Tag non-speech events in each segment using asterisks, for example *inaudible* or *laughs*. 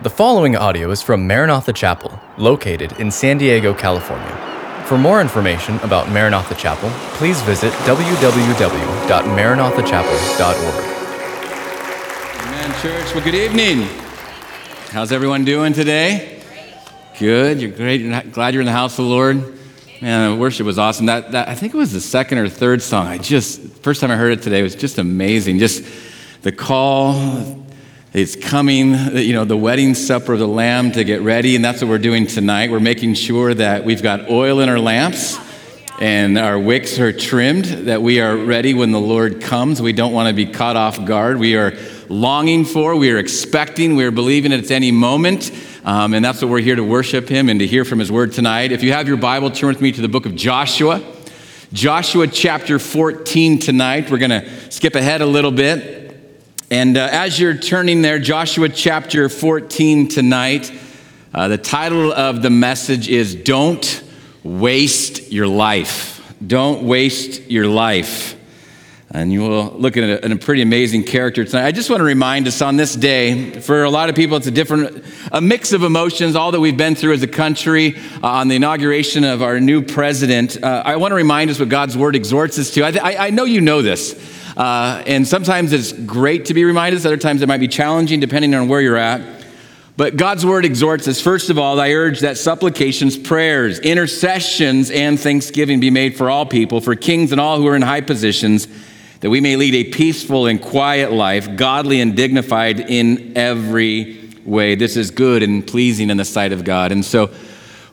The following audio is from Maranatha Chapel, located in San Diego, California. For more information about Maranatha Chapel, please visit www.maranathachapel.org. Amen, church. Well, good evening. How's everyone doing today? Good. You're great. Glad you're in the house of the Lord. Man, worship was awesome. That, that I think it was the second or third song. I just first time I heard it today was just amazing. Just the call, it's coming, you know, the wedding supper of the Lamb to get ready, and that's what we're doing tonight. We're making sure that we've got oil in our lamps and our wicks are trimmed, that we are ready when the Lord comes. We don't want to be caught off guard. We are longing for, we are expecting, we are believing at any moment. Um, and that's what we're here to worship Him and to hear from His Word tonight. If you have your Bible, turn with me to the book of Joshua. Joshua chapter 14 tonight. We're going to skip ahead a little bit. And uh, as you're turning there, Joshua chapter 14 tonight, uh, the title of the message is Don't Waste Your Life. Don't Waste Your Life. And you will look at a, a, pretty amazing character tonight. I just want to remind us on this day, for a lot of people, it's a different, a mix of emotions, all that we've been through as a country uh, on the inauguration of our new president. Uh, I want to remind us what God's word exhorts us to. I, I, I know you know this. Uh, and sometimes it's great to be reminded, other times it might be challenging depending on where you're at. But God's word exhorts us, first of all, I urge that supplications, prayers, intercessions, and thanksgiving be made for all people, for kings and all who are in high positions, that we may lead a peaceful and quiet life, godly and dignified in every way. This is good and pleasing in the sight of God. And so,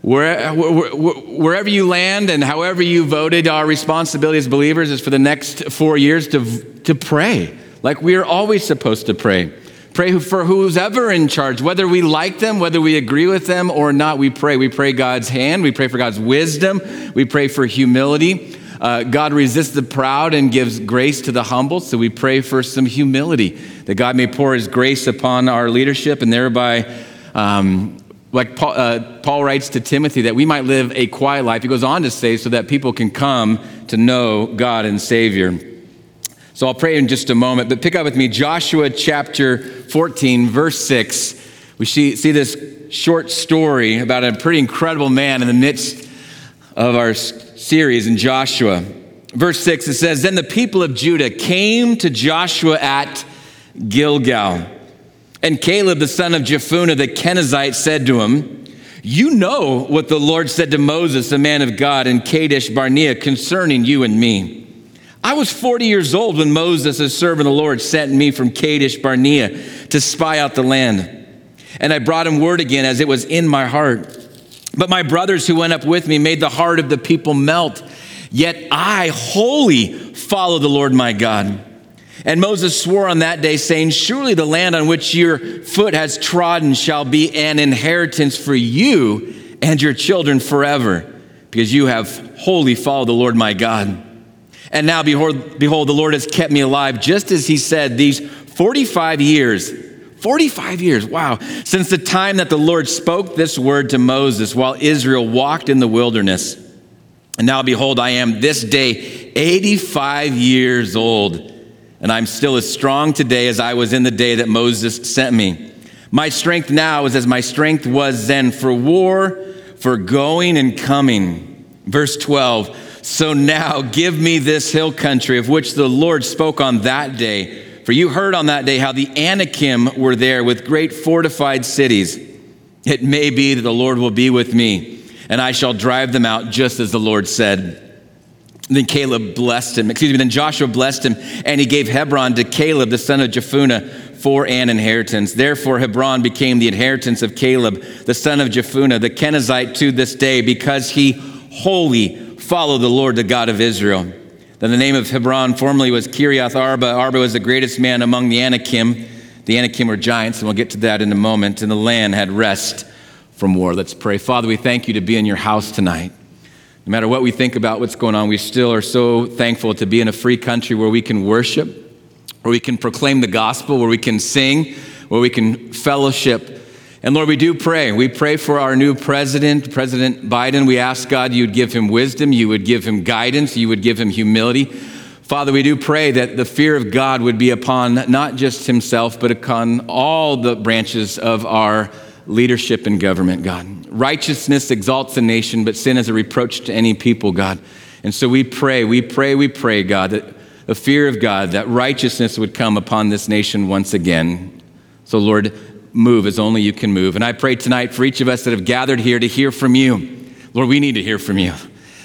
where, wherever you land and however you voted, our responsibility as believers is for the next four years to, to pray. Like we are always supposed to pray. Pray for who's ever in charge, whether we like them, whether we agree with them or not, we pray. We pray God's hand, we pray for God's wisdom, we pray for humility. Uh, God resists the proud and gives grace to the humble, so we pray for some humility, that God may pour his grace upon our leadership and thereby um, like Paul, uh, Paul, writes to Timothy, that we might live a quiet life. He goes on to say, so that people can come to know God and Savior. So I'll pray in just a moment, but pick up with me Joshua chapter 14, verse 6. We see, see this short story about a pretty incredible man in the midst of our series in Joshua. Verse 6, it says, Then the people of Judah came to Joshua at Gilgal. And Caleb, the son of Jephunneh the Kenizzite, said to him, You know what the Lord said to Moses, the man of God, in Kadesh Barnea concerning you and me. I was 40 years old when Moses, a servant of the Lord, sent me from Kadesh Barnea to spy out the land. And I brought him word again as it was in my heart. But my brothers who went up with me made the heart of the people melt. Yet I wholly follow the Lord my God. And Moses swore on that day, saying, Surely the land on which your foot has trodden shall be an inheritance for you and your children forever, because you have wholly followed the Lord my God. And now, behold, behold, the Lord has kept me alive, just as he said, these 45 years. 45 years, wow, since the time that the Lord spoke this word to Moses while Israel walked in the wilderness. And now, behold, I am this day 85 years old and I'm still as strong today as I was in the day that Moses sent me. My strength now is as my strength was then for war, for going and coming. Verse 12 So now give me this hill country of which the Lord spoke on that day. For you heard on that day how the Anakim were there with great fortified cities. It may be that the Lord will be with me, and I shall drive them out just as the Lord said. Then Caleb blessed him. Excuse me. Then Joshua blessed him, and he gave Hebron to Caleb, the son of Jephunneh, for an inheritance. Therefore, Hebron became the inheritance of Caleb, the son of Jephunneh, the Kenizzite, to this day, because he wholly followed the Lord, the God of Israel. Then the name of Hebron formerly was Kiriath Arba. Arba was the greatest man among the Anakim. The Anakim were giants, and we'll get to that in a moment. And the land had rest from war. Let's pray. Father, we thank you to be in your house tonight. No matter what we think about what's going on, we still are so thankful to be in a free country where we can worship, where we can proclaim the gospel, where we can sing, where we can fellowship. And Lord, we do pray. We pray for our new president, President Biden. We ask God you would give him wisdom, you would give him guidance, you would give him humility. Father, we do pray that the fear of God would be upon not just himself, but upon all the branches of our leadership and government, God. Righteousness exalts a nation, but sin is a reproach to any people, God. And so we pray, we pray, we pray, God, that the fear of God, that righteousness would come upon this nation once again. So, Lord, move as only you can move. And I pray tonight for each of us that have gathered here to hear from you. Lord, we need to hear from you.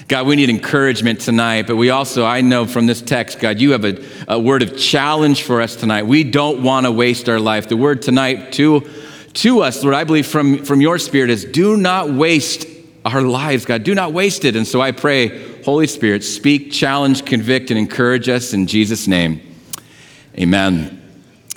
God, we need encouragement tonight, but we also, I know from this text, God, you have a, a word of challenge for us tonight. We don't want to waste our life. The word tonight to, to us, Lord, I believe from, from your spirit is do not waste our lives, God. Do not waste it. And so I pray, Holy Spirit, speak, challenge, convict, and encourage us in Jesus' name. Amen.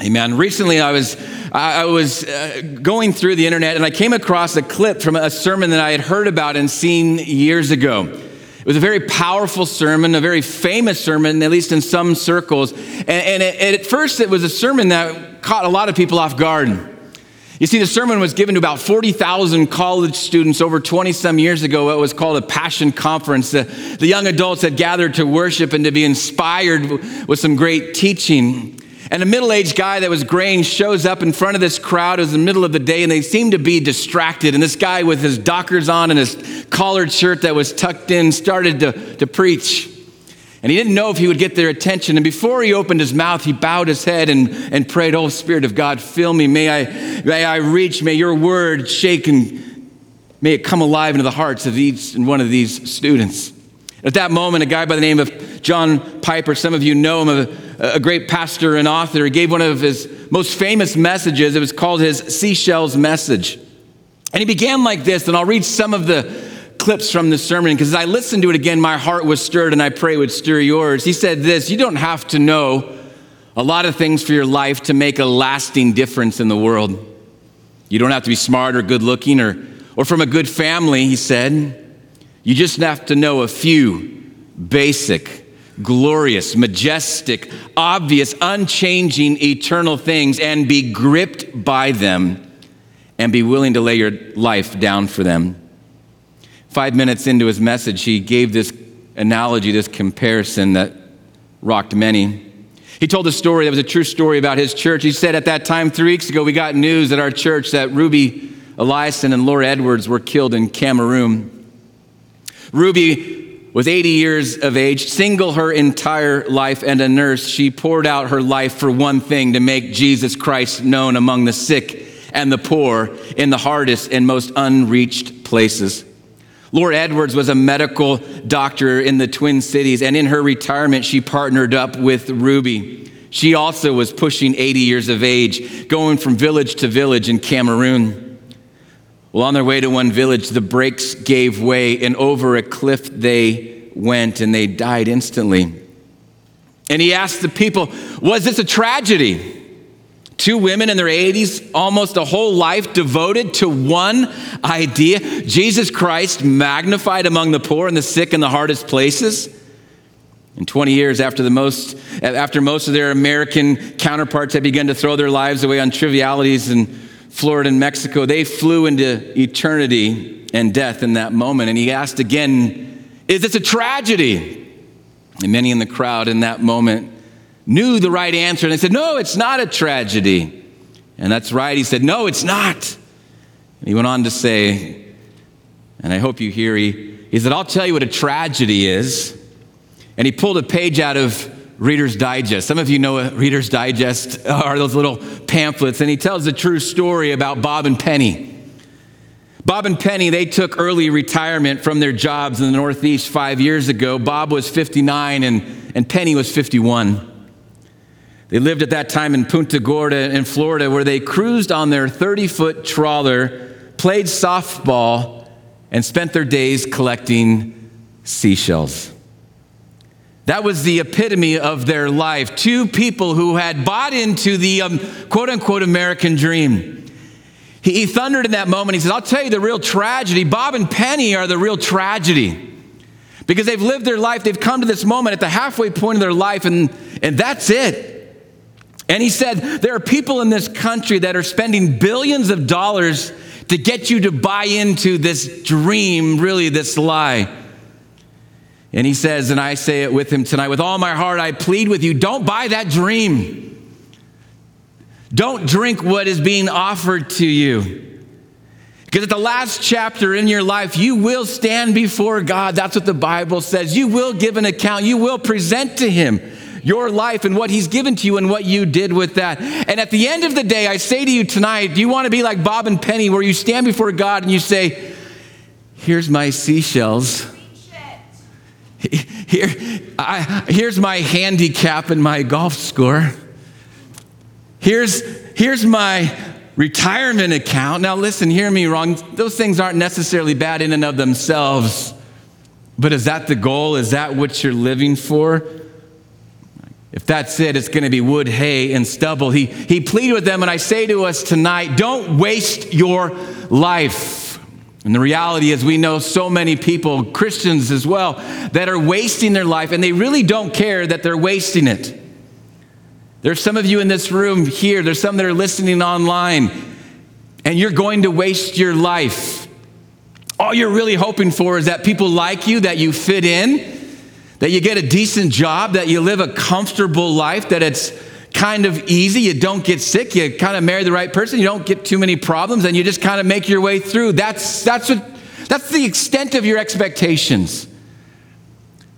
Amen. Recently, I was I was uh, going through the internet and I came across a clip from a sermon that I had heard about and seen years ago. It was a very powerful sermon, a very famous sermon, at least in some circles. And, and it, at first, it was a sermon that caught a lot of people off guard. You see, the sermon was given to about 40,000 college students over 20 some years ago. It was called a Passion Conference. The, the young adults had gathered to worship and to be inspired with some great teaching. And a middle aged guy that was graying shows up in front of this crowd. It was the middle of the day, and they seemed to be distracted. And this guy with his Dockers on and his collared shirt that was tucked in started to, to preach. And he didn't know if he would get their attention. And before he opened his mouth, he bowed his head and, and prayed, Oh, Spirit of God, fill me. May I, may I reach, may your word shake and may it come alive into the hearts of each and one of these students. At that moment, a guy by the name of John Piper, some of you know him, a, a great pastor and author, he gave one of his most famous messages. It was called his Seashells Message. And he began like this, and I'll read some of the clips from the sermon because as I listened to it again, my heart was stirred, and I pray would stir yours. He said this You don't have to know a lot of things for your life to make a lasting difference in the world. You don't have to be smart or good looking or, or from a good family, he said. You just have to know a few basic, glorious, majestic, obvious, unchanging, eternal things and be gripped by them and be willing to lay your life down for them. Five minutes into his message, he gave this analogy, this comparison that rocked many. He told a story that was a true story about his church. He said at that time, three weeks ago, we got news at our church that Ruby Eliason and Laura Edwards were killed in Cameroon. Ruby was 80 years of age, single her entire life, and a nurse. She poured out her life for one thing to make Jesus Christ known among the sick and the poor in the hardest and most unreached places. Laura Edwards was a medical doctor in the Twin Cities, and in her retirement, she partnered up with Ruby. She also was pushing 80 years of age, going from village to village in Cameroon. Well, on their way to one village, the brakes gave way, and over a cliff they went, and they died instantly. And he asked the people, Was this a tragedy? Two women in their 80s, almost a whole life devoted to one idea Jesus Christ magnified among the poor and the sick in the hardest places. And 20 years after, the most, after most of their American counterparts had begun to throw their lives away on trivialities in Florida and Mexico, they flew into eternity and death in that moment. And he asked again, Is this a tragedy? And many in the crowd in that moment knew the right answer. And they said, No, it's not a tragedy. And that's right. He said, No, it's not. And he went on to say, and I hope you hear, he, he said, I'll tell you what a tragedy is. And he pulled a page out of Reader's Digest. Some of you know Reader's Digest *laughs* are those little pamphlets. And he tells a true story about Bob and Penny. Bob and Penny, they took early retirement from their jobs in the Northeast five years ago. Bob was 59 and, and Penny was 51. They lived at that time in Punta Gorda in Florida, where they cruised on their 30 foot trawler, played softball, and spent their days collecting seashells. That was the epitome of their life. Two people who had bought into the um, quote unquote American dream. He, he thundered in that moment. He said, I'll tell you the real tragedy. Bob and Penny are the real tragedy because they've lived their life. They've come to this moment at the halfway point of their life, and, and that's it. And he said, There are people in this country that are spending billions of dollars to get you to buy into this dream, really, this lie. And he says, and I say it with him tonight, with all my heart, I plead with you, don't buy that dream. Don't drink what is being offered to you. Because at the last chapter in your life, you will stand before God. That's what the Bible says. You will give an account, you will present to Him your life and what He's given to you and what you did with that. And at the end of the day, I say to you tonight, do you want to be like Bob and Penny, where you stand before God and you say, Here's my seashells. *laughs* Here, I, here's my handicap and my golf score. Here's, here's my retirement account. Now, listen, hear me wrong. Those things aren't necessarily bad in and of themselves. But is that the goal? Is that what you're living for? If that's it, it's going to be wood, hay, and stubble. He, he pleaded with them, and I say to us tonight don't waste your life. And the reality is, we know so many people, Christians as well, that are wasting their life, and they really don't care that they're wasting it. There's some of you in this room here, there's some that are listening online, and you're going to waste your life. All you're really hoping for is that people like you, that you fit in, that you get a decent job, that you live a comfortable life, that it's kind of easy. You don't get sick. You kind of marry the right person. You don't get too many problems, and you just kind of make your way through. That's, that's, what, that's the extent of your expectations.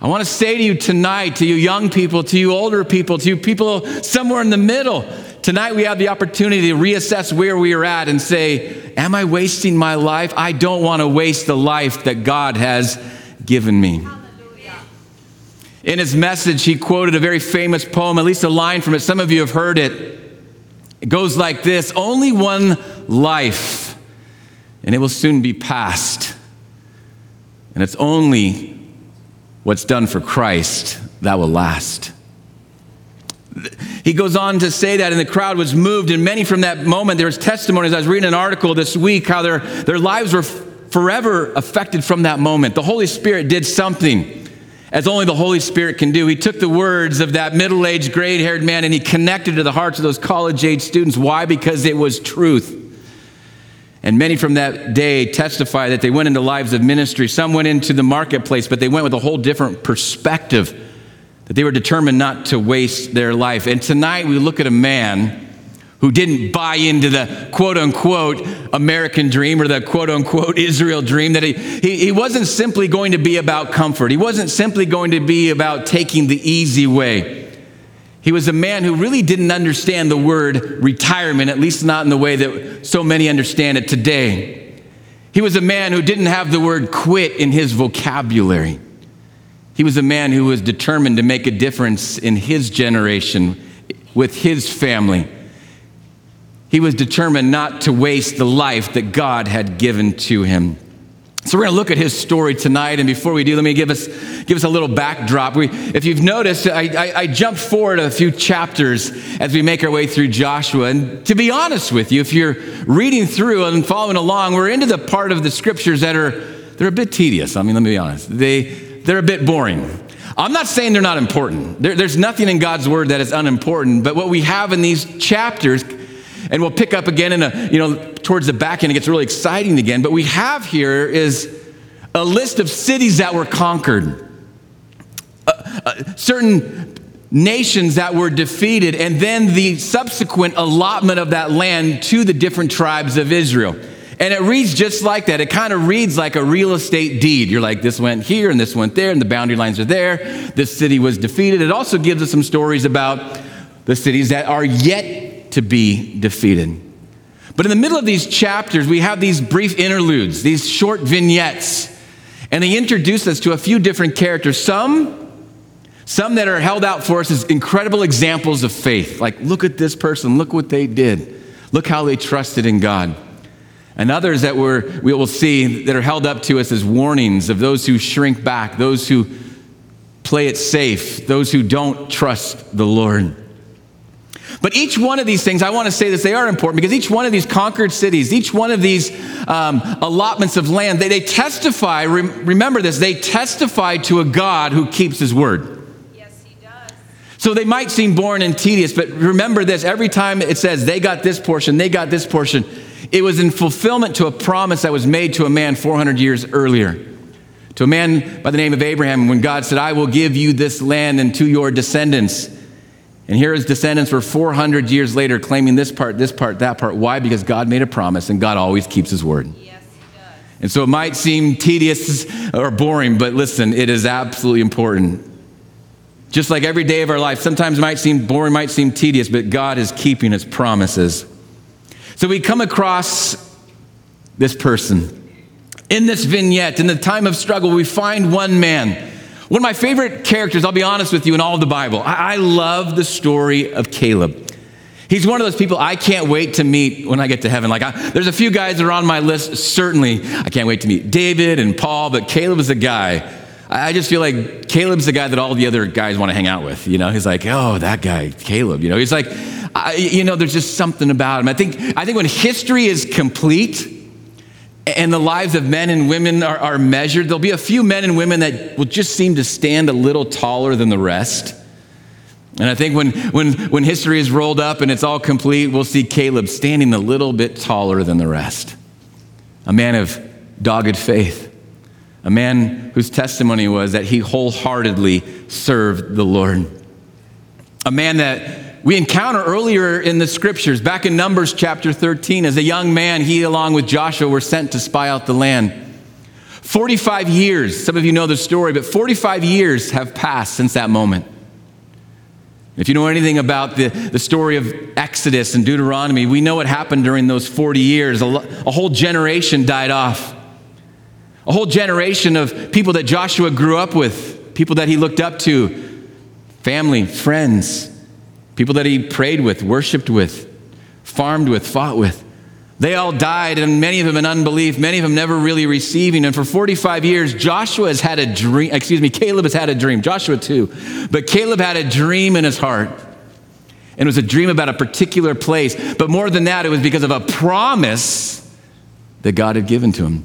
I want to say to you tonight, to you young people, to you older people, to you people somewhere in the middle, tonight we have the opportunity to reassess where we are at and say, Am I wasting my life? I don't want to waste the life that God has given me. In his message, he quoted a very famous poem, at least a line from it. Some of you have heard it. It goes like this Only one life, and it will soon be past. And it's only what's done for Christ that will last. He goes on to say that, and the crowd was moved, and many from that moment, there was testimonies. I was reading an article this week how their, their lives were forever affected from that moment. The Holy Spirit did something as only the Holy Spirit can do. He took the words of that middle aged, gray haired man and he connected to the hearts of those college age students. Why? Because it was truth. And many from that day testify that they went into lives of ministry. Some went into the marketplace, but they went with a whole different perspective, that they were determined not to waste their life. And tonight we look at a man who didn't buy into the quote unquote American dream or the quote unquote Israel dream, that he, he, he wasn't simply going to be about comfort. He wasn't simply going to be about taking the easy way. He was a man who really didn't understand the word retirement, at least not in the way that so many understand it today. He was a man who didn't have the word quit in his vocabulary. He was a man who was determined to make a difference in his generation with his family. He was determined not to waste the life that God had given to him. So we're going to look at his story tonight, and before we do, let me give us give us a little backdrop. We, if you've noticed, I, I, I jumped forward a few chapters as we make our way through Joshua. And to be honest with you, if you're reading through and following along, we're into the part of the scriptures that are they're a bit tedious. I mean, let me be honest. They they're a bit boring. I'm not saying they're not important. There, there's nothing in God's word that is unimportant. But what we have in these chapters and we'll pick up again in a, you know, towards the back end, it gets really exciting again. But we have here is a list of cities that were conquered, uh, uh, certain nations that were defeated, and then the subsequent allotment of that land to the different tribes of Israel. And it reads just like that. It kind of reads like a real estate deed. You're like, this went here and this went there, and the boundary lines are there. This city was defeated. It also gives us some stories about the cities that are yet to be defeated. But in the middle of these chapters, we have these brief interludes, these short vignettes, and they introduce us to a few different characters. Some some that are held out for us as incredible examples of faith. Like, look at this person, look what they did, look how they trusted in God. And others that we're, we will see that are held up to us as warnings of those who shrink back, those who play it safe, those who don't trust the Lord. But each one of these things, I want to say this, they are important because each one of these conquered cities, each one of these um, allotments of land, they, they testify, re- remember this, they testify to a God who keeps his word. Yes, he does. So they might seem boring and tedious, but remember this every time it says they got this portion, they got this portion, it was in fulfillment to a promise that was made to a man 400 years earlier To a man by the name of Abraham, when God said, I will give you this land and to your descendants. And here his descendants were 400 years later claiming this part, this part, that part. Why? Because God made a promise and God always keeps his word. Yes, he does. And so it might seem tedious or boring, but listen, it is absolutely important. Just like every day of our life, sometimes might seem boring, might seem tedious, but God is keeping his promises. So we come across this person. In this vignette, in the time of struggle, we find one man. One of my favorite characters, I'll be honest with you, in all of the Bible. I, I love the story of Caleb. He's one of those people I can't wait to meet when I get to heaven. Like, I, there's a few guys that are on my list, certainly. I can't wait to meet David and Paul, but Caleb is a guy. I just feel like Caleb's the guy that all the other guys want to hang out with. You know, he's like, oh, that guy, Caleb. You know, he's like, I, you know, there's just something about him. I think, I think when history is complete, and the lives of men and women are, are, measured, there'll be a few men and women that will just seem to stand a little taller than the rest. And I think when, when, when history is rolled up and it's all complete, we'll see Caleb standing a little bit taller than the rest. A man of dogged faith, a man whose testimony was that he wholeheartedly served the Lord, a man that we encounter earlier in the scriptures, back in Numbers chapter 13, as a young man, he along with Joshua were sent to spy out the land. 45 years, some of you know the story, but 45 years have passed since that moment. If you know anything about the, the story of Exodus and Deuteronomy, we know what happened during those 40 years. A, a whole generation died off. A whole generation of people that Joshua grew up with, people that he looked up to, family, friends, people that he prayed with, worshiped with, farmed with, fought with. They all died, and many of them in unbelief, many of them never really receiving. And for 45 years, Joshua has had a dream, excuse me, Caleb has had a dream, Joshua too. But Caleb had a dream in his heart. And it was a dream about a particular place. But more than that, it was because of a promise that God had given to him.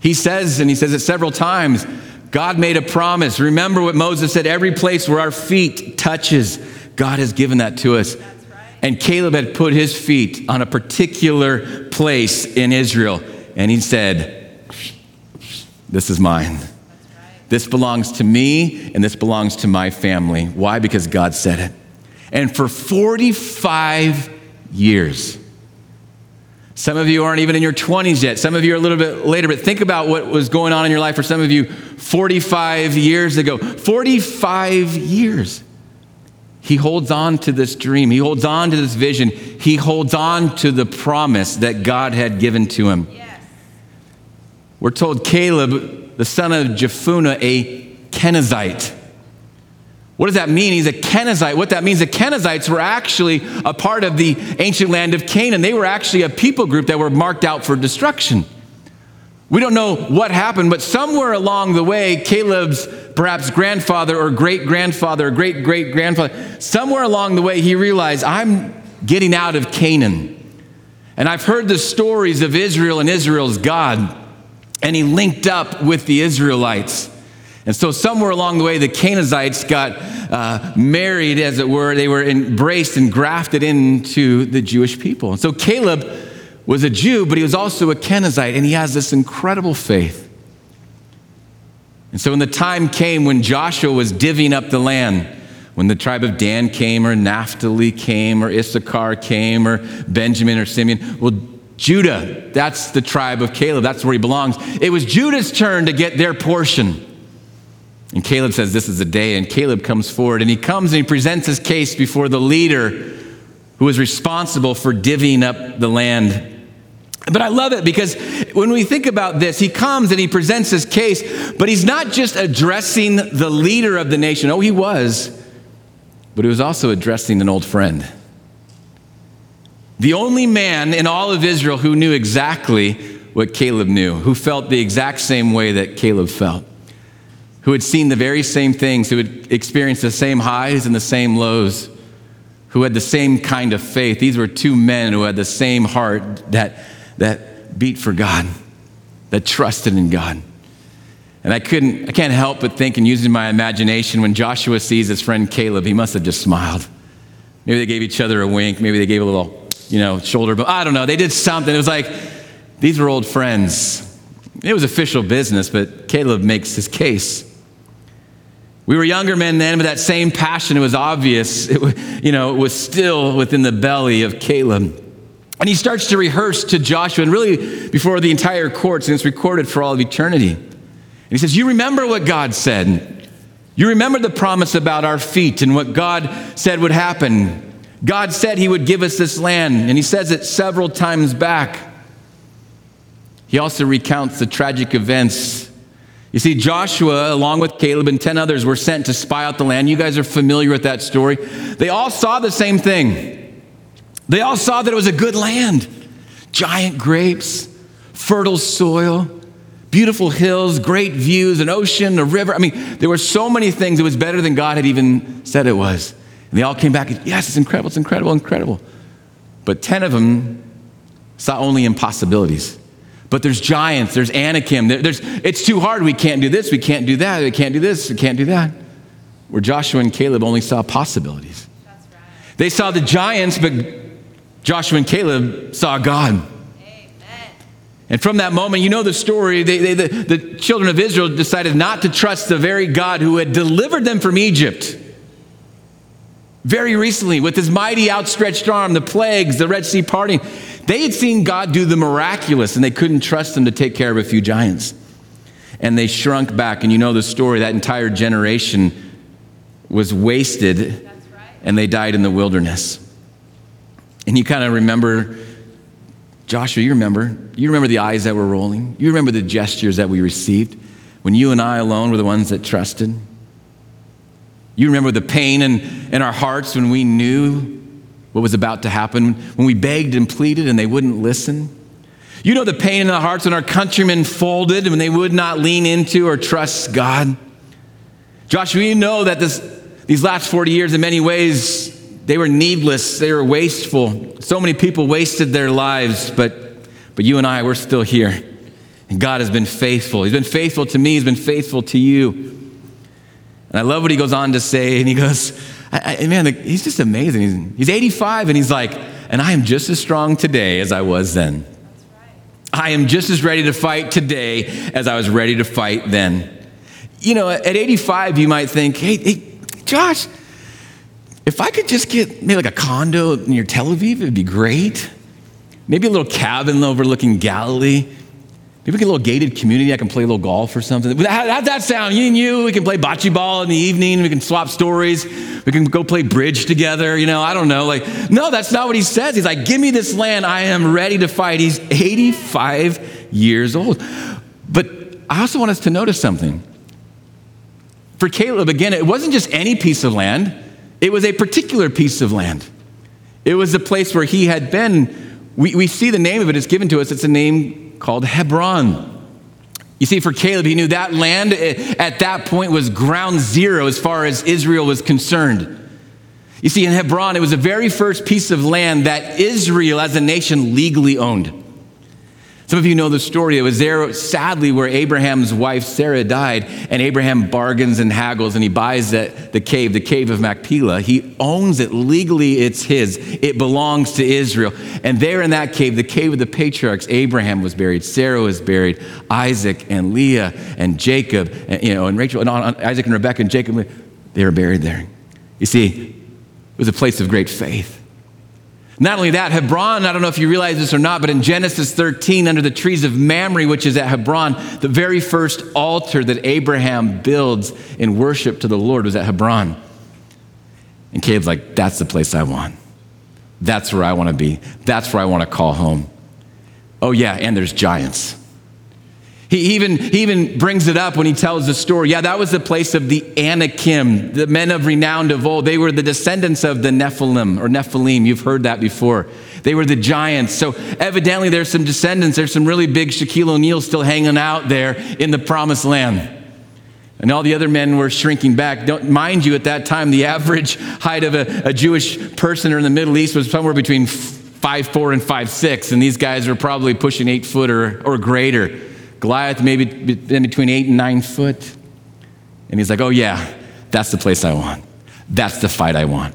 He says, and he says it several times, God made a promise. Remember what Moses said every place where our feet touches, God has given that to us. And Caleb had put his feet on a particular place in Israel. And he said, This is mine. This belongs to me and this belongs to my family. Why? Because God said it. And for 45 years, some of you aren't even in your 20s yet. Some of you are a little bit later, but think about what was going on in your life for some of you 45 years ago. 45 years. He holds on to this dream. He holds on to this vision. He holds on to the promise that God had given to him. Yes. We're told Caleb, the son of Jephunneh, a Kenizzite. What does that mean? He's a Kenizzite. What that means, the Kenizzites were actually a part of the ancient land of Canaan. They were actually a people group that were marked out for destruction. We don't know what happened, but somewhere along the way, Caleb's perhaps grandfather or great grandfather or great great grandfather, somewhere along the way, he realized, I'm getting out of Canaan. And I've heard the stories of Israel and Israel's God. And he linked up with the Israelites. And so, somewhere along the way, the Canaanites got uh, married, as it were. They were embraced and grafted into the Jewish people. And so, Caleb was a Jew, but he was also a Kenizzite, and he has this incredible faith. And so, when the time came when Joshua was divvying up the land, when the tribe of Dan came, or Naphtali came, or Issachar came, or Benjamin or Simeon, well, Judah, that's the tribe of Caleb. That's where he belongs. It was Judah's turn to get their portion. And Caleb says, This is the day. And Caleb comes forward and he comes and he presents his case before the leader who is responsible for divvying up the land. But I love it because when we think about this, he comes and he presents his case, but he's not just addressing the leader of the nation. Oh, he was, but he was also addressing an old friend. The only man in all of Israel who knew exactly what Caleb knew, who felt the exact same way that Caleb felt who had seen the very same things, who had experienced the same highs and the same lows, who had the same kind of faith. These were two men who had the same heart that, that beat for God, that trusted in God. And I couldn't, I can't help but think and using my imagination when Joshua sees his friend Caleb, he must have just smiled. Maybe they gave each other a wink, maybe they gave a little, you know, shoulder, but I don't know. They did something. It was like, these were old friends. It was official business, but Caleb makes his case. We were younger men then, but that same passion, it was obvious. It, you know, it was still within the belly of Caleb. And he starts to rehearse to Joshua, and really before the entire courts, and it's recorded for all of eternity. And he says, You remember what God said. You remember the promise about our feet and what God said would happen. God said he would give us this land, and he says it several times back. He also recounts the tragic events you see, Joshua, along with Caleb and 10 others, were sent to spy out the land. You guys are familiar with that story. They all saw the same thing. They all saw that it was a good land giant grapes, fertile soil, beautiful hills, great views, an ocean, a river. I mean, there were so many things. It was better than God had even said it was. And they all came back and, yes, it's incredible, it's incredible, incredible. But 10 of them saw only impossibilities. But there's giants, there's Anakim, there's, it's too hard. We can't do this, we can't do that, we can't do this, we can't do that. Where Joshua and Caleb only saw possibilities. Right. They saw the giants, but Joshua and Caleb saw God. Amen. And from that moment, you know the story. They, they, the, the children of Israel decided not to trust the very God who had delivered them from Egypt very recently with his mighty outstretched arm, the plagues, the Red Sea parting. They had seen God do the miraculous and they couldn't trust him to take care of a few giants. And they shrunk back. And you know the story that entire generation was wasted and they died in the wilderness. And you kind of remember, Joshua, you remember, you remember the eyes that were rolling, you remember the gestures that we received when you and I alone were the ones that trusted. You remember the pain in, in our hearts when we knew what was about to happen when we begged and pleaded and they wouldn't listen. You know the pain in the hearts when our countrymen folded when they would not lean into or trust God. Joshua, you know that this, these last 40 years, in many ways, they were needless, they were wasteful. So many people wasted their lives, but, but you and I, we're still here. And God has been faithful. He's been faithful to me, He's been faithful to you. And I love what he goes on to say, and he goes, I, I, man, he's just amazing. He's, he's 85 and he's like, and I am just as strong today as I was then. I am just as ready to fight today as I was ready to fight then. You know, at 85, you might think, hey, hey Josh, if I could just get maybe like a condo near Tel Aviv, it'd be great. Maybe a little cabin overlooking Galilee. Maybe we can get a little gated community. I can play a little golf or something. How'd that sound? You and you, we can play bocce ball in the evening. We can swap stories. We can go play bridge together. You know, I don't know. Like, no, that's not what he says. He's like, give me this land. I am ready to fight. He's 85 years old. But I also want us to notice something. For Caleb, again, it wasn't just any piece of land, it was a particular piece of land. It was the place where he had been. We, we see the name of it, it's given to us. It's a name called Hebron. You see, for Caleb, he knew that land eh, at that point was ground zero as far as Israel was concerned. You see, in Hebron, it was the very first piece of land that Israel as a nation legally owned. Some of you know the story. It was there, sadly, where Abraham's wife Sarah died, and Abraham bargains and haggles, and he buys the, the cave, the cave of Machpelah. He owns it legally, it's his. It belongs to Israel. And there in that cave, the cave of the patriarchs, Abraham was buried, Sarah was buried, Isaac and Leah and Jacob, and, you know, and Rachel, and Isaac and Rebekah and Jacob, they were buried there. You see, it was a place of great faith. Not only that, Hebron, I don't know if you realize this or not, but in Genesis 13, under the trees of Mamre, which is at Hebron, the very first altar that Abraham builds in worship to the Lord was at Hebron. And Caleb's like, that's the place I want. That's where I want to be. That's where I want to call home. Oh, yeah, and there's giants. He even, he even brings it up when he tells the story. Yeah, that was the place of the Anakim, the men of renown of old. They were the descendants of the Nephilim or Nephilim. You've heard that before. They were the giants. So evidently there's some descendants. There's some really big Shaquille O'Neal still hanging out there in the promised land. And all the other men were shrinking back. Don't, mind you, at that time, the average height of a, a Jewish person or in the Middle East was somewhere between five four and five six, and these guys were probably pushing eight foot or, or greater. Goliath maybe been between eight and nine foot. And he's like, oh, yeah, that's the place I want. That's the fight I want.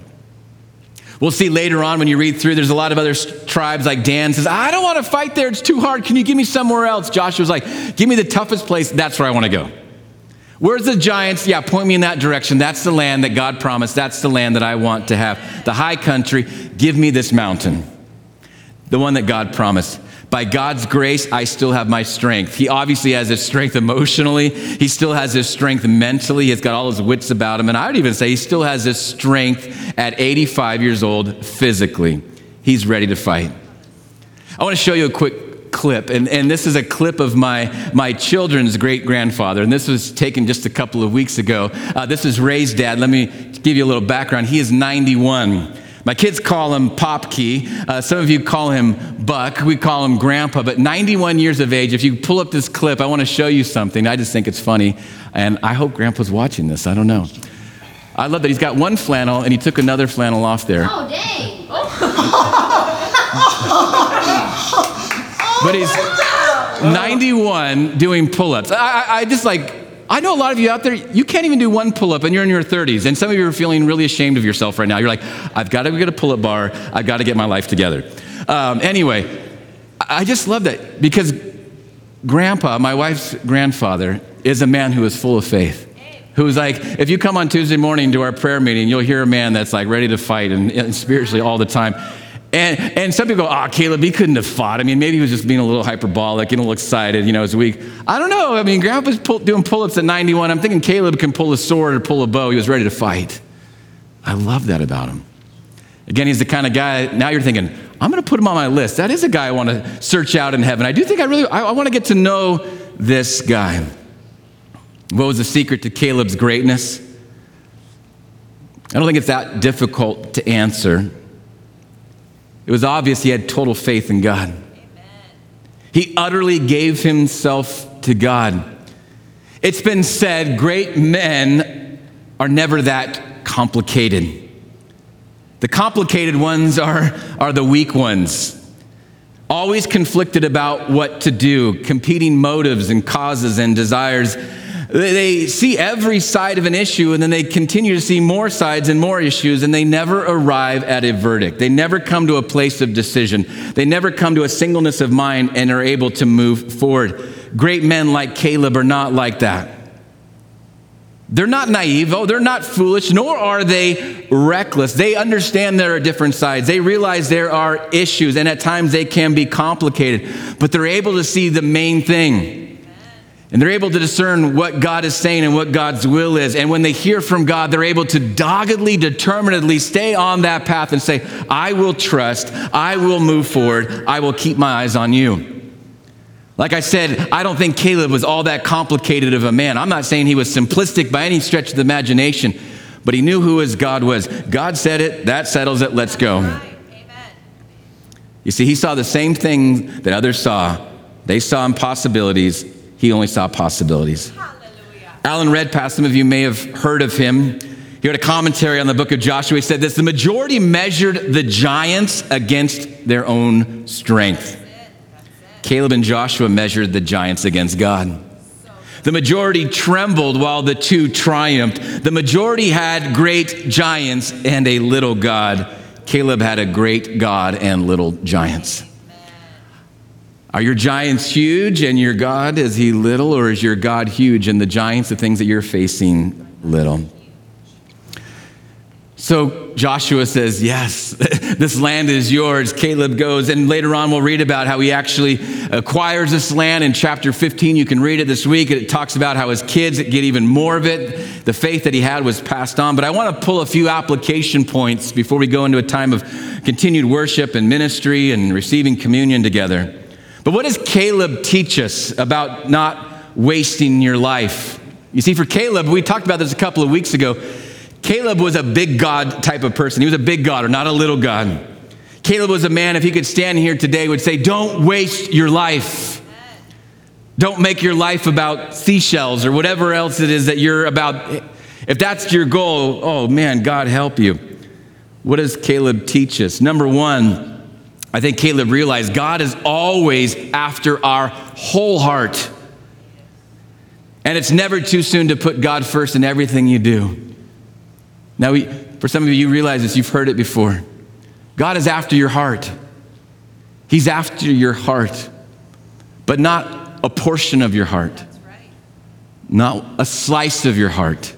We'll see later on when you read through, there's a lot of other tribes like Dan says, I don't want to fight there. It's too hard. Can you give me somewhere else? Joshua's like, give me the toughest place. That's where I want to go. Where's the giants? Yeah, point me in that direction. That's the land that God promised. That's the land that I want to have. The high country, give me this mountain. The one that God promised. By God's grace, I still have my strength. He obviously has his strength emotionally. He still has his strength mentally. He's got all his wits about him. And I would even say he still has his strength at 85 years old physically. He's ready to fight. I want to show you a quick clip. And, and this is a clip of my, my children's great grandfather. And this was taken just a couple of weeks ago. Uh, this is Ray's dad. Let me give you a little background. He is 91. My kids call him Popkey. Uh, some of you call him Buck. We call him Grandpa. But 91 years of age, if you pull up this clip, I want to show you something. I just think it's funny. And I hope Grandpa's watching this. I don't know. I love that he's got one flannel and he took another flannel off there. Oh, dang. *laughs* but he's 91 doing pull ups. I, I, I just like, I know a lot of you out there, you can't even do one pull up and you're in your 30s. And some of you are feeling really ashamed of yourself right now. You're like, I've got to get a pull up bar. I've got to get my life together. Um, anyway, I just love that because grandpa, my wife's grandfather, is a man who is full of faith. Who's like, if you come on Tuesday morning to our prayer meeting, you'll hear a man that's like ready to fight and, and spiritually all the time. And, and some people go, oh, Caleb, he couldn't have fought. I mean, maybe he was just being a little hyperbolic, and a little excited, you know, as weak. I don't know. I mean, Grandpa's pull, doing pull ups at 91. I'm thinking Caleb can pull a sword or pull a bow. He was ready to fight. I love that about him. Again, he's the kind of guy, now you're thinking, I'm going to put him on my list. That is a guy I want to search out in heaven. I do think I really, I, I want to get to know this guy. What was the secret to Caleb's greatness? I don't think it's that difficult to answer. It was obvious he had total faith in God. Amen. He utterly gave himself to God. It's been said great men are never that complicated. The complicated ones are, are the weak ones. Always conflicted about what to do, competing motives and causes and desires they see every side of an issue and then they continue to see more sides and more issues and they never arrive at a verdict. They never come to a place of decision. They never come to a singleness of mind and are able to move forward. Great men like Caleb are not like that. They're not naive, oh, they're not foolish, nor are they reckless. They understand there are different sides. They realize there are issues, and at times they can be complicated, but they're able to see the main thing. And they're able to discern what God is saying and what God's will is. And when they hear from God, they're able to doggedly, determinedly stay on that path and say, I will trust, I will move forward, I will keep my eyes on you. Like I said, I don't think Caleb was all that complicated of a man. I'm not saying he was simplistic by any stretch of the imagination, but he knew who his God was. God said it, that settles it, let's go. You see, he saw the same thing that others saw. They saw impossibilities, he only saw possibilities. Hallelujah. Alan Redpath, some of you may have heard of him. He had a commentary on the book of Joshua. He said this The majority measured the giants against their own strength. Caleb and Joshua measured the giants against God. The majority trembled while the two triumphed. The majority had great giants and a little God. Caleb had a great God and little giants. Are your giants huge and your God, is he little, or is your God huge and the giants, the things that you're facing, little? So Joshua says, Yes, *laughs* this land is yours. Caleb goes, and later on we'll read about how he actually acquires this land in chapter 15. You can read it this week. It talks about how his kids get even more of it. The faith that he had was passed on. But I want to pull a few application points before we go into a time of continued worship and ministry and receiving communion together. But what does Caleb teach us about not wasting your life? You see, for Caleb, we talked about this a couple of weeks ago. Caleb was a big God type of person. He was a big God or not a little God. Caleb was a man, if he could stand here today, would say, Don't waste your life. Don't make your life about seashells or whatever else it is that you're about. If that's your goal, oh man, God help you. What does Caleb teach us? Number one, I think Caleb realized God is always after our whole heart. And it's never too soon to put God first in everything you do. Now, we, for some of you, you realize this, you've heard it before. God is after your heart. He's after your heart, but not a portion of your heart, not a slice of your heart,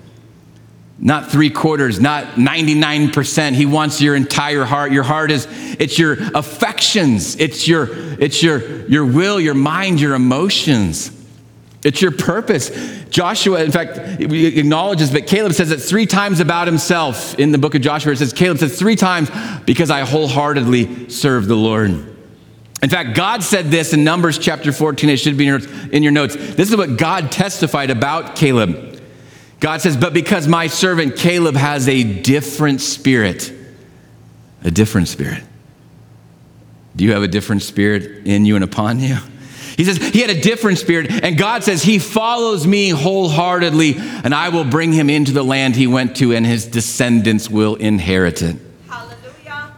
not three quarters, not 99%. He wants your entire heart. Your heart is, it's your affections, it's your, it's your, your will, your mind, your emotions. It's your purpose. Joshua, in fact, acknowledges, but Caleb says it three times about himself in the book of Joshua. It says, Caleb says three times, because I wholeheartedly serve the Lord. In fact, God said this in Numbers chapter 14. It should be in your notes. This is what God testified about Caleb. God says, But because my servant Caleb has a different spirit, a different spirit. Do you have a different spirit in you and upon you? He says he had a different spirit, and God says he follows me wholeheartedly, and I will bring him into the land he went to, and his descendants will inherit it. Hallelujah.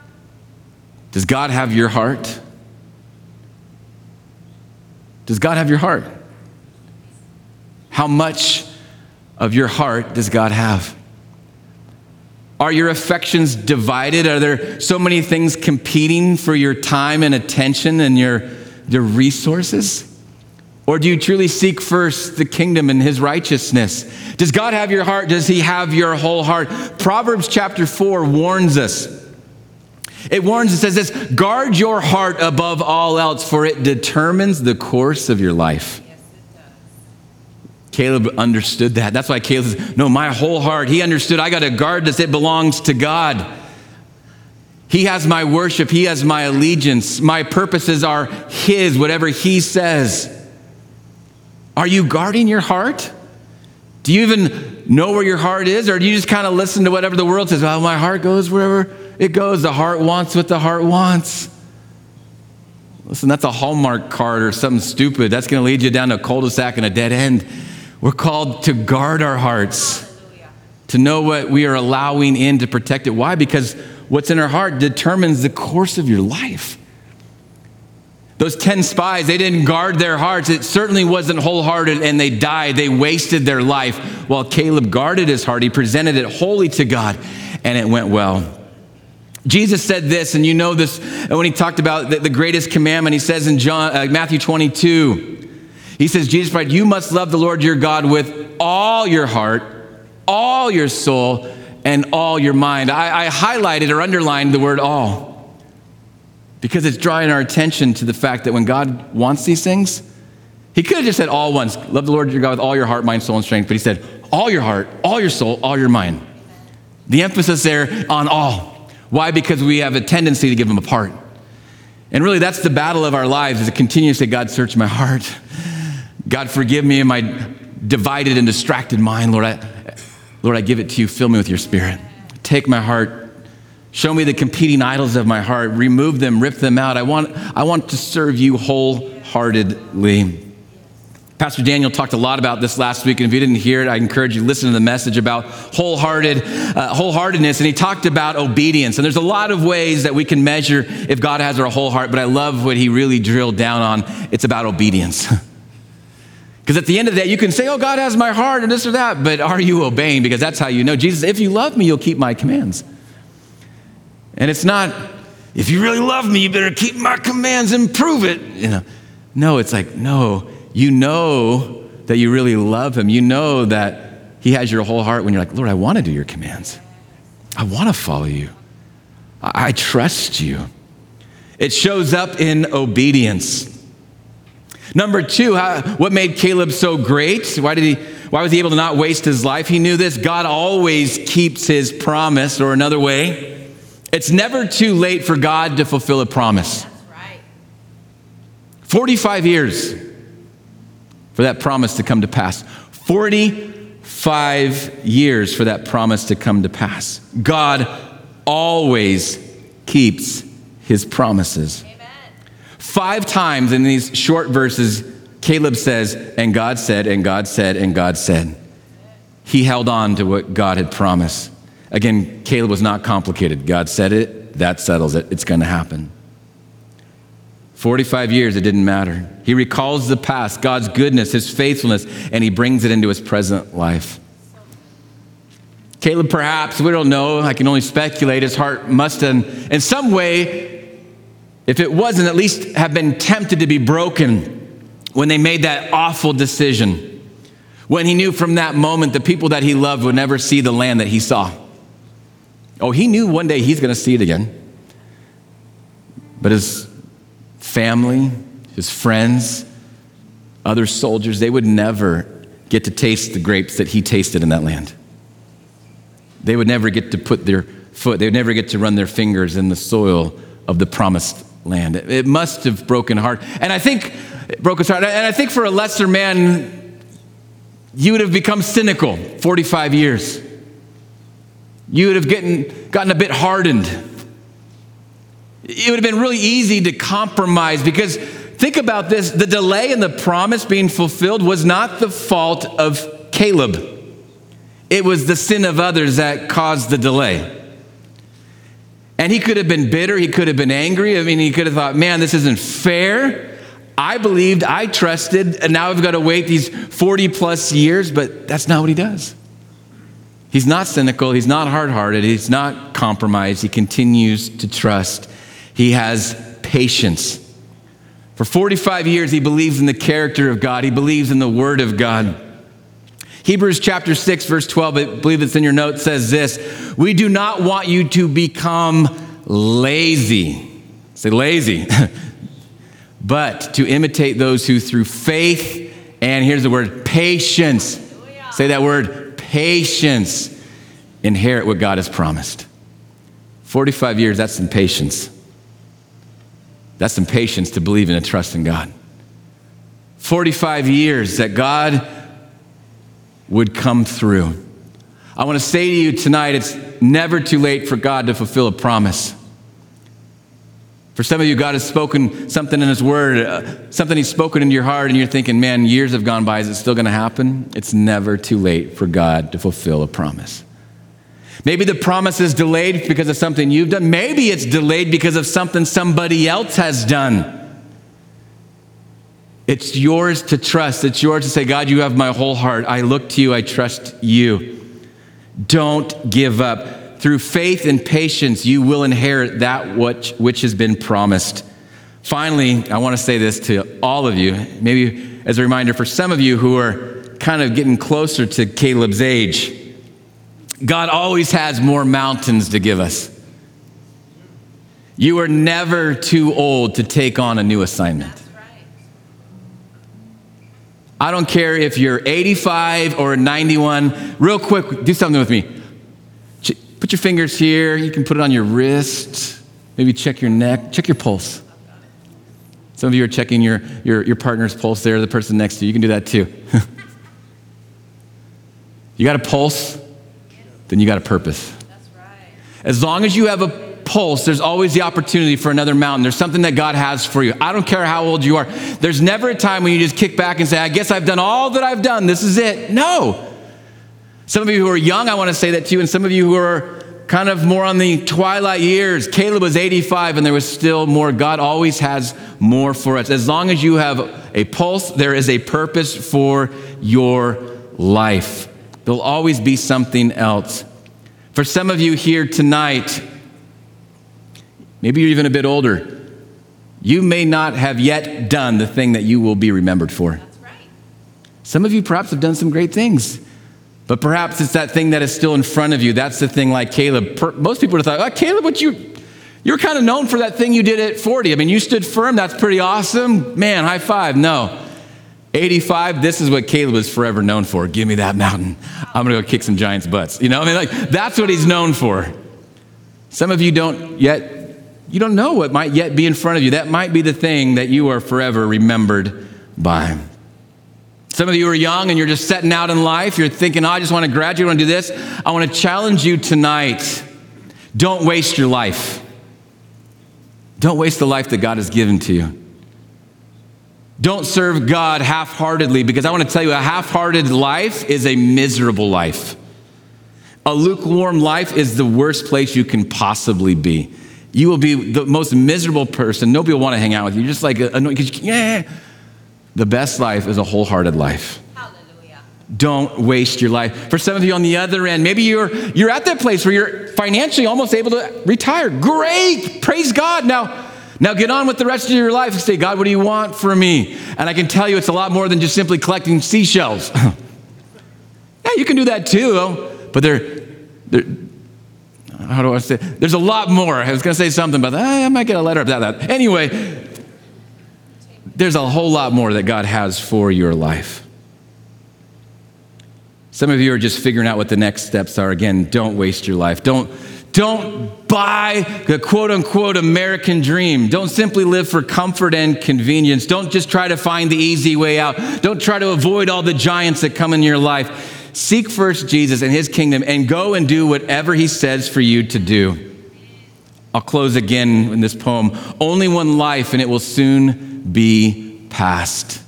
Does God have your heart? Does God have your heart? How much of your heart does God have? Are your affections divided? Are there so many things competing for your time and attention and your the resources? Or do you truly seek first the kingdom and his righteousness? Does God have your heart? Does he have your whole heart? Proverbs chapter 4 warns us. It warns, it says this guard your heart above all else, for it determines the course of your life. Caleb understood that. That's why Caleb says, No, my whole heart. He understood I got to guard this, it belongs to God. He has my worship, He has my allegiance. My purposes are His, whatever He says. Are you guarding your heart? Do you even know where your heart is? Or do you just kind of listen to whatever the world says? Well, my heart goes wherever it goes. The heart wants what the heart wants. Listen, that's a Hallmark card or something stupid. That's going to lead you down a cul de sac and a dead end. We're called to guard our hearts, to know what we are allowing in to protect it. Why? Because what's in our heart determines the course of your life. Those 10 spies, they didn't guard their hearts. It certainly wasn't wholehearted and they died. They wasted their life. While Caleb guarded his heart, he presented it wholly to God and it went well. Jesus said this, and you know this when he talked about the, greatest commandment. He says in John, uh, Matthew 22, he says, Jesus cried, You must love the Lord your God with all your heart, all your soul, and all your mind. I, I highlighted or underlined the word all because it's drawing our attention to the fact that when God wants these things, He could have just said all once love the Lord your God with all your heart, mind, soul, and strength, but He said all your heart, all your soul, all your mind. The emphasis there on all. Why? Because we have a tendency to give them apart. And really, that's the battle of our lives is to say, God, search my heart. God, forgive me in my divided and distracted mind. Lord, I, Lord, I give it to you. Fill me with your spirit. Take my heart. Show me the competing idols of my heart. Remove them, rip them out. I want, I want to serve you wholeheartedly. Pastor Daniel talked a lot about this last week, and if you didn't hear it, I encourage you to listen to the message about wholehearted, uh, wholeheartedness. And he talked about obedience. And there's a lot of ways that we can measure if God has our whole heart, but I love what he really drilled down on. It's about obedience. *laughs* Because at the end of the day, you can say, Oh, God has my heart and this or that, but are you obeying? Because that's how you know. Jesus, if you love me, you'll keep my commands. And it's not, if you really love me, you better keep my commands and prove it. You know, no, it's like, no, you know that you really love him. You know that he has your whole heart when you're like, Lord, I want to do your commands. I want to follow you. I, I trust you. It shows up in obedience. Number two, how, what made Caleb so great? Why, did he, why was he able to not waste his life? He knew this God always keeps his promise, or another way, it's never too late for God to fulfill a promise. Right. 45 years for that promise to come to pass. 45 years for that promise to come to pass. God always keeps his promises. Five times in these short verses, Caleb says, and God said, and God said, and God said. He held on to what God had promised. Again, Caleb was not complicated. God said it, that settles it. It's going to happen. 45 years, it didn't matter. He recalls the past, God's goodness, his faithfulness, and he brings it into his present life. Caleb, perhaps, we don't know, I can only speculate, his heart must have, in some way, if it wasn't, at least have been tempted to be broken when they made that awful decision. When he knew from that moment the people that he loved would never see the land that he saw. Oh, he knew one day he's going to see it again. But his family, his friends, other soldiers, they would never get to taste the grapes that he tasted in that land. They would never get to put their foot, they would never get to run their fingers in the soil of the promised land. It must have broken heart. And I think, it broke his heart. And I think for a lesser man, you would have become cynical 45 years. You would have gotten, gotten a bit hardened. It would have been really easy to compromise because think about this the delay in the promise being fulfilled was not the fault of Caleb. It was the sin of others that caused the delay. And he could have been bitter, he could have been angry. I mean, he could have thought, man, this isn't fair. I believed, I trusted, and now I've got to wait these 40 plus years, but that's not what he does. He's not cynical, he's not hard hearted, he's not compromised, he continues to trust. He has patience. For 45 years, he believes in the character of God, he believes in the Word of God. Hebrews chapter 6, verse 12, I believe it's in your notes, says this We do not want you to become lazy. Say lazy. *laughs* but to imitate those who through faith, and here's the word patience. Say that word patience, inherit what God has promised. 45 years, that's some patience. That's some patience to believe in and trust in God. 45 years that God would come through. I want to say to you tonight it's never too late for God to fulfill a promise. For some of you, God has spoken something in His Word, uh, something He's spoken into your heart, and you're thinking, man, years have gone by. Is it still going to happen? It's never too late for God to fulfill a promise. Maybe the promise is delayed because of something you've done. Maybe it's delayed because of something somebody else has done. It's yours to trust. It's yours to say, God, you have my whole heart. I look to you. I trust you. Don't give up. Through faith and patience, you will inherit that which, which has been promised. Finally, I want to say this to all of you, maybe as a reminder for some of you who are kind of getting closer to Caleb's age. God always has more mountains to give us. You are never too old to take on a new assignment. I don't care if you're 85 or 91. Real quick, do something with me. Put your fingers here. You can put it on your wrist. Maybe check your neck. Check your pulse. Some of you are checking your, your, your partner's pulse there, the person next to you. You can do that too. *laughs* you got a pulse, then you got a purpose. As long as you have a pulse, there's always the opportunity for another mountain. There's something that God has for you. I don't care how old you are. There's never a time when you just kick back and say, I guess I've done all that I've done. This is it. No. Some of you who are young, I want to say that to you, and some of you who are kind of more on the twilight years. Caleb was 85 and there was still more. God always has more for us. As long as you have a pulse, there is a purpose for your life. There'll always be something else. For some of you here tonight, Maybe you're even a bit older. You may not have yet done the thing that you will be remembered for. That's right. Some of you perhaps have done some great things, but perhaps it's that thing that is still in front of you. That's the thing like Caleb. Most people would have thought, oh, Caleb, what you, you're kind of known for that thing you did at 40. I mean, you stood firm. That's pretty awesome. Man, high five. No. 85, this is what Caleb is forever known for. Give me that mountain. I'm going to go kick some giants' butts. You know, I mean, like, that's what he's known for. Some of you don't yet you don't know what might yet be in front of you. That might be the thing that you are forever remembered by. Some of you are young and you're just setting out in life. You're thinking, oh, I just want to graduate, I want to do this. I want to challenge you tonight. Don't waste your life. Don't waste the life that God has given to you. Don't serve God half heartedly because I want to tell you a half hearted life is a miserable life. A lukewarm life is the worst place you can possibly be you will be the most miserable person. Nobody will want to hang out with you. You're just like annoying because yeah. The best life is a wholehearted life. Hallelujah. Don't waste your life. For some of you on the other end, maybe you're you're at that place where you're financially almost able to retire. Great. Praise God. Now now get on with the rest of your life and say, God, what do you want from me? And I can tell you it's a lot more than just simply collecting seashells. *laughs* yeah, you can do that too, but there, there how do I say? There's a lot more. I was going to say something about that. Eh, I might get a letter about that. Anyway, there's a whole lot more that God has for your life. Some of you are just figuring out what the next steps are. Again, don't waste your life. Don't don't buy the quote unquote American dream. Don't simply live for comfort and convenience. Don't just try to find the easy way out. Don't try to avoid all the giants that come in your life. Seek first Jesus and his kingdom and go and do whatever he says for you to do. I'll close again in this poem. Only one life and it will soon be past.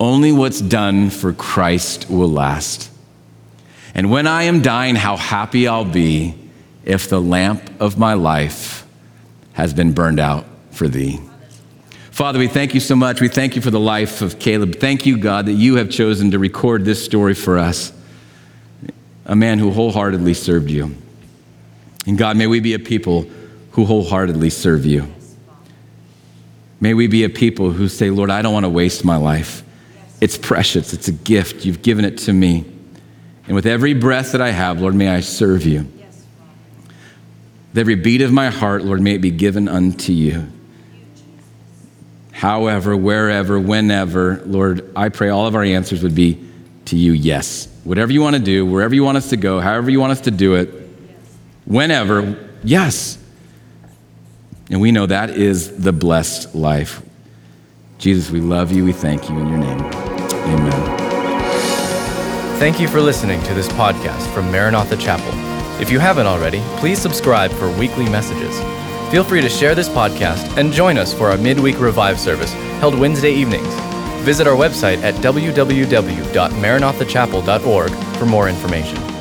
Only what's done for Christ will last. And when I am dying, how happy I'll be if the lamp of my life has been burned out for thee. Father, we thank you so much. We thank you for the life of Caleb. Thank you, God, that you have chosen to record this story for us. A man who wholeheartedly served you. And God, may we be a people who wholeheartedly serve you. May we be a people who say, Lord, I don't want to waste my life. It's precious, it's a gift. You've given it to me. And with every breath that I have, Lord, may I serve you. With every beat of my heart, Lord, may it be given unto you. However, wherever, whenever, Lord, I pray all of our answers would be to you, yes. Whatever you want to do, wherever you want us to go, however you want us to do it, whenever, yes. And we know that is the blessed life. Jesus, we love you. We thank you in your name. Amen. Thank you for listening to this podcast from Maranatha Chapel. If you haven't already, please subscribe for weekly messages. Feel free to share this podcast and join us for our midweek revive service held Wednesday evenings. Visit our website at www.maranathachapel.org for more information.